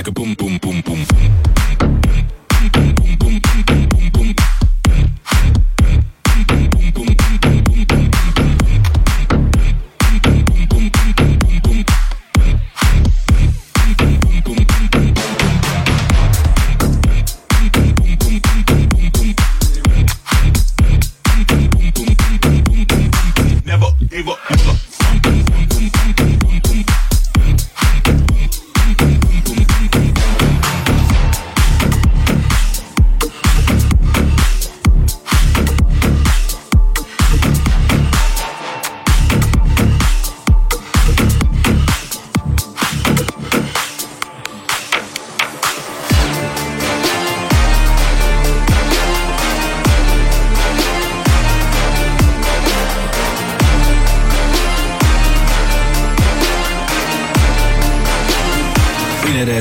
like a boom,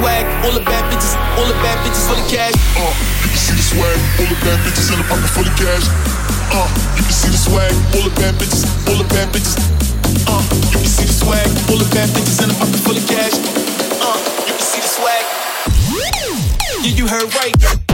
Swag. All the bad bitches, all the bad bitches for the cash. Uh, you can see the swag. All the bad bitches in the pocket for the cash. Uh, you can see the swag. All the bad bitches, all the bad bitches. Uh, you can see the swag. All the bad bitches in the pocket for the cash. Uh, you can see the swag. Yeah, you heard right.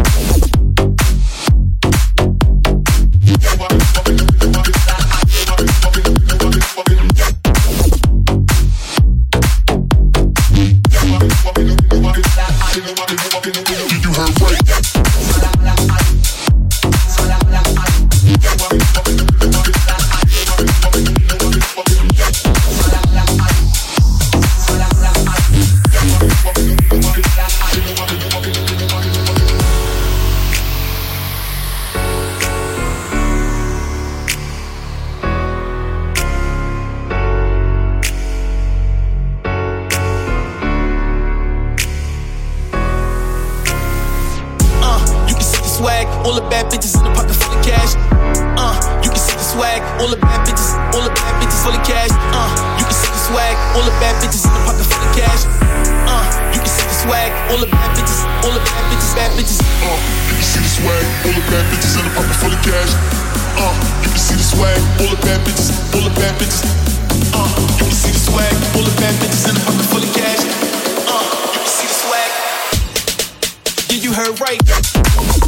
You heard right.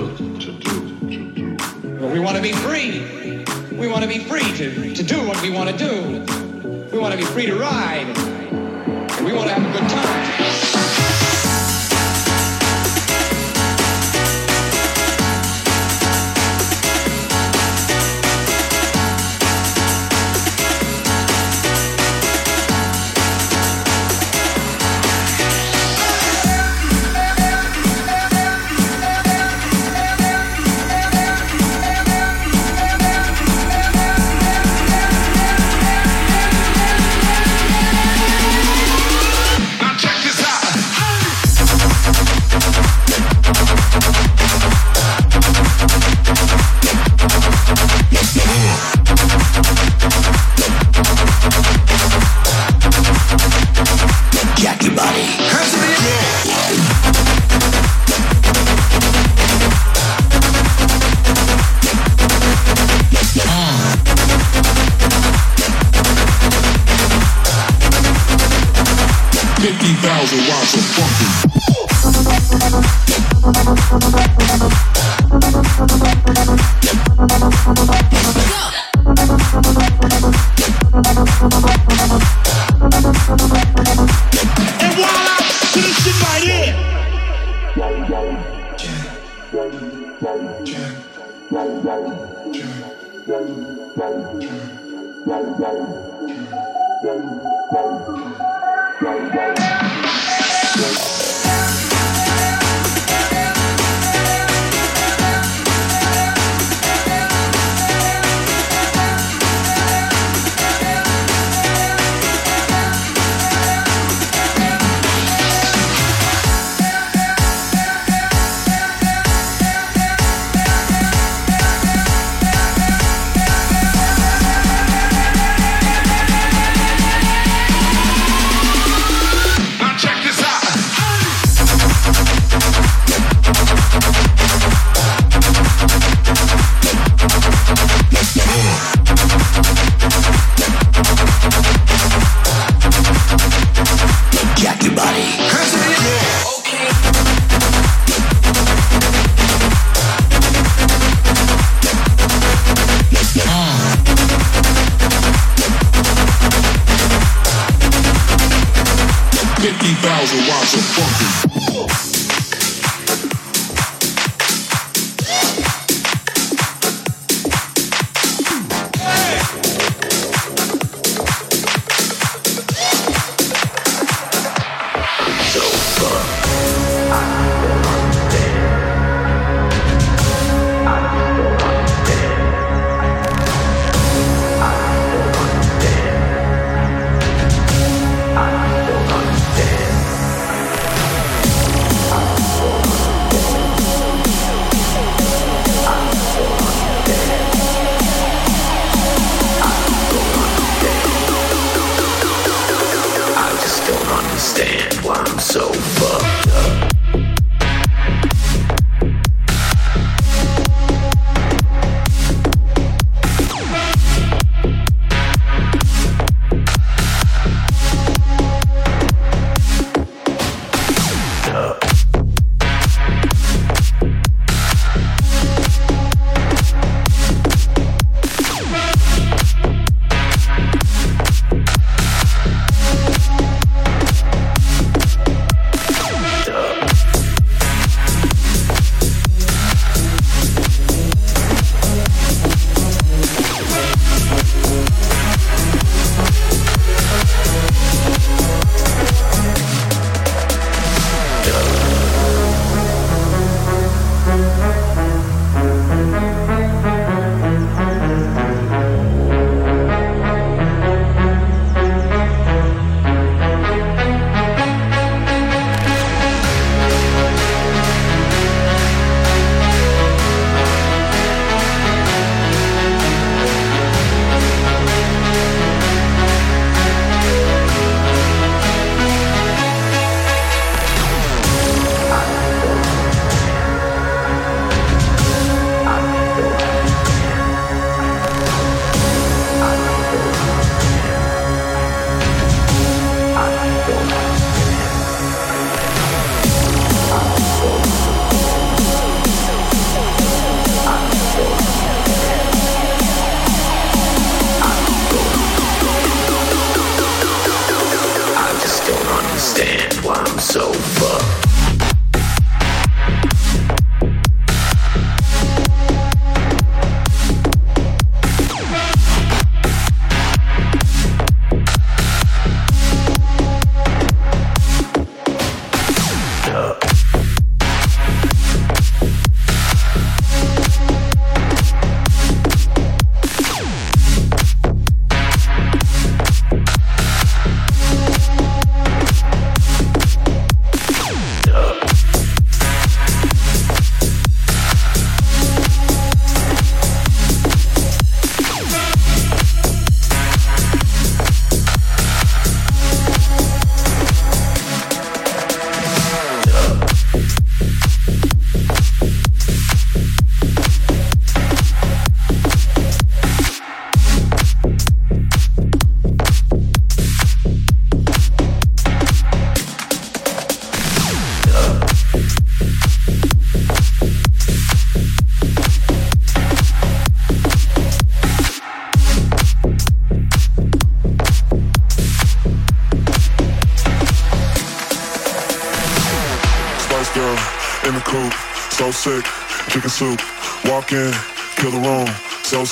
To do, we want to be free. We want to be free to, to do what we want to do. We want to be free to ride.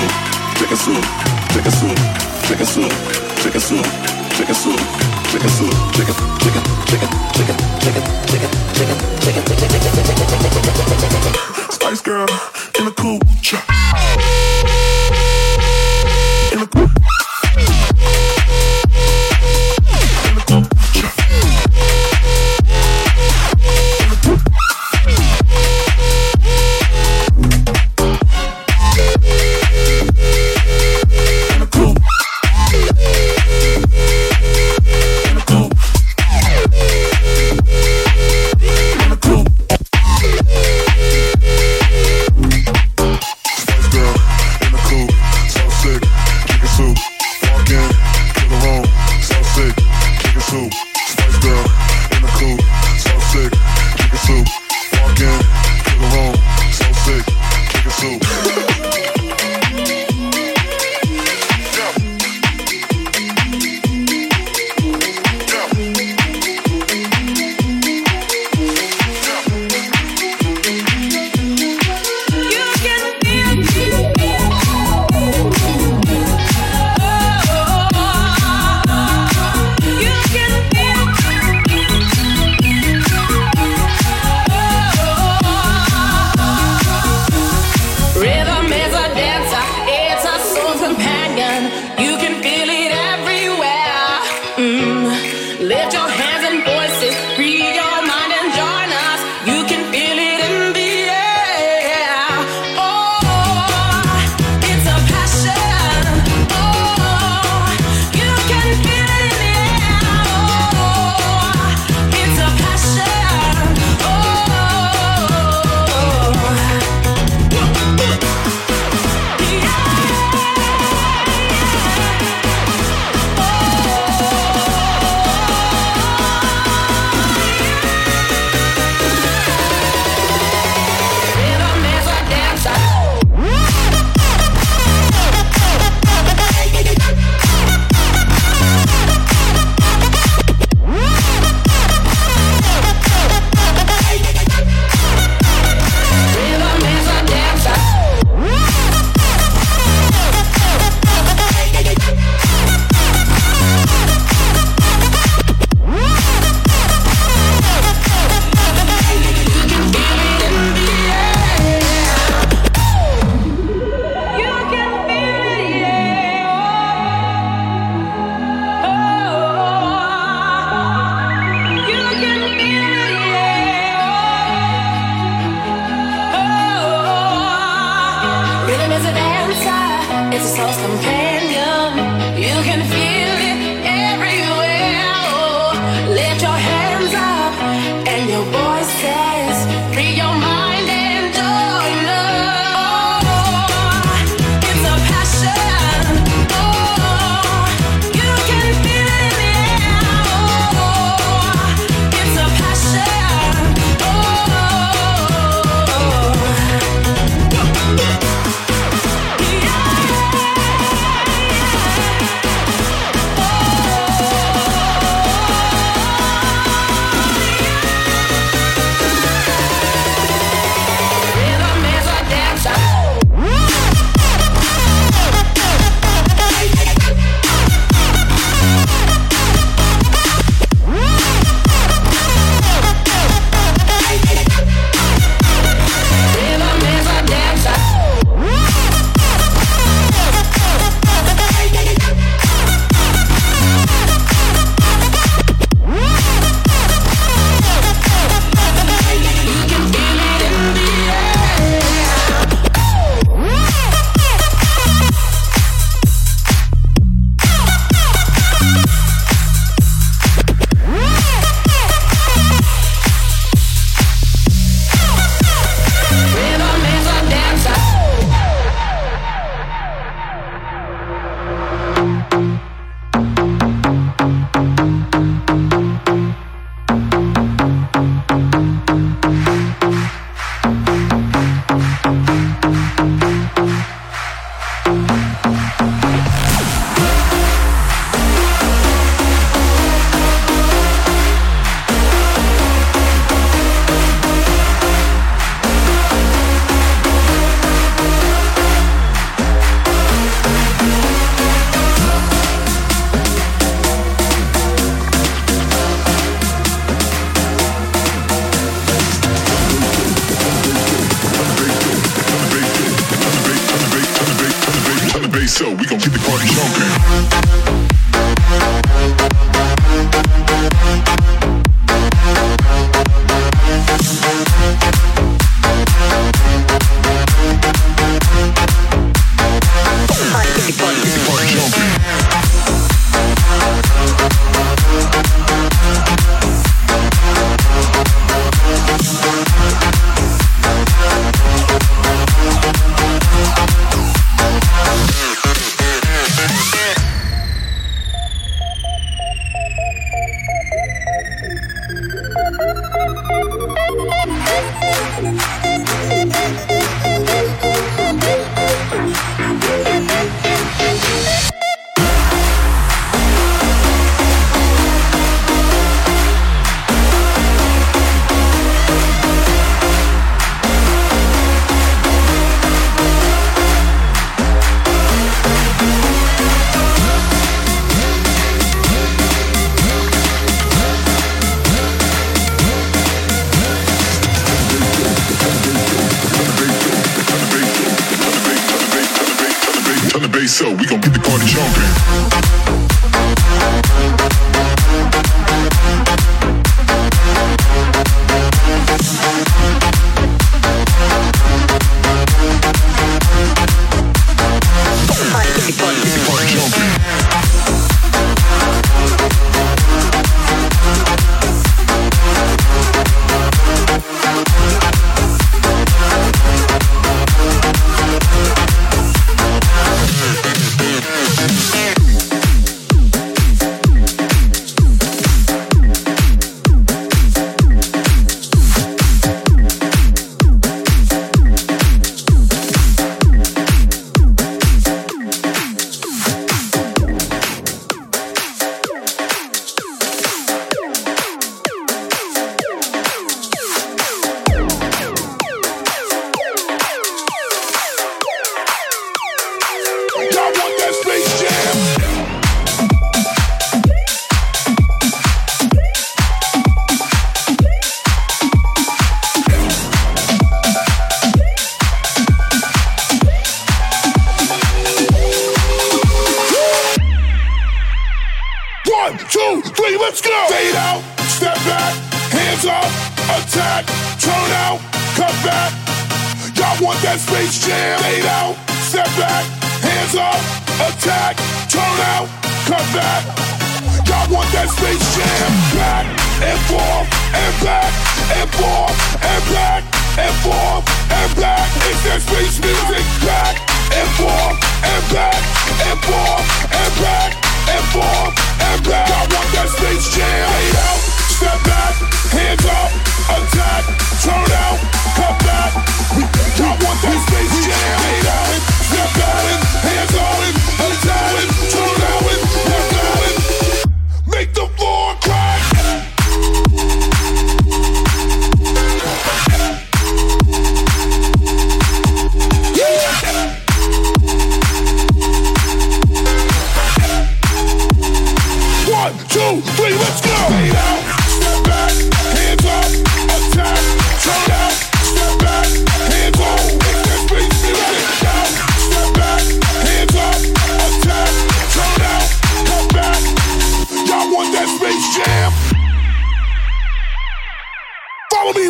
Soup, chicken soup, chicken soup, chicken soup, chicken soup, chicken soup, chicken, chicken, chicken, chicken, chicken, chicken, chicken, chicken, chicken. Spice Girl Turn the bass up. We gon' get the party jumping. Want that Space Jam? Fade out, step back, hands up, attack, turn out, cut back. Y'all want that Space Jam? Back and forth and back and forth and back and forth and back. It's that space music. Back and forth and back and forth and back and forth and back. Y'all want that Space Jam? Fade out, step back, hands up, attack, turn out, cut back. We Y'all want that Space Jam? Fade out, step back, hands up, attack, turn out, cut back. Make the floor crack.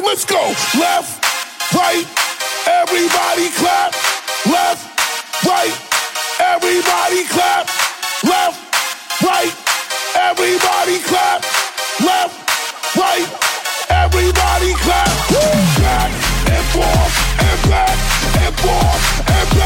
Let's go. Left, right, everybody clap. Left, right, everybody clap. Left, right, everybody clap. Left, right, everybody clap. Back and forth and back and forth and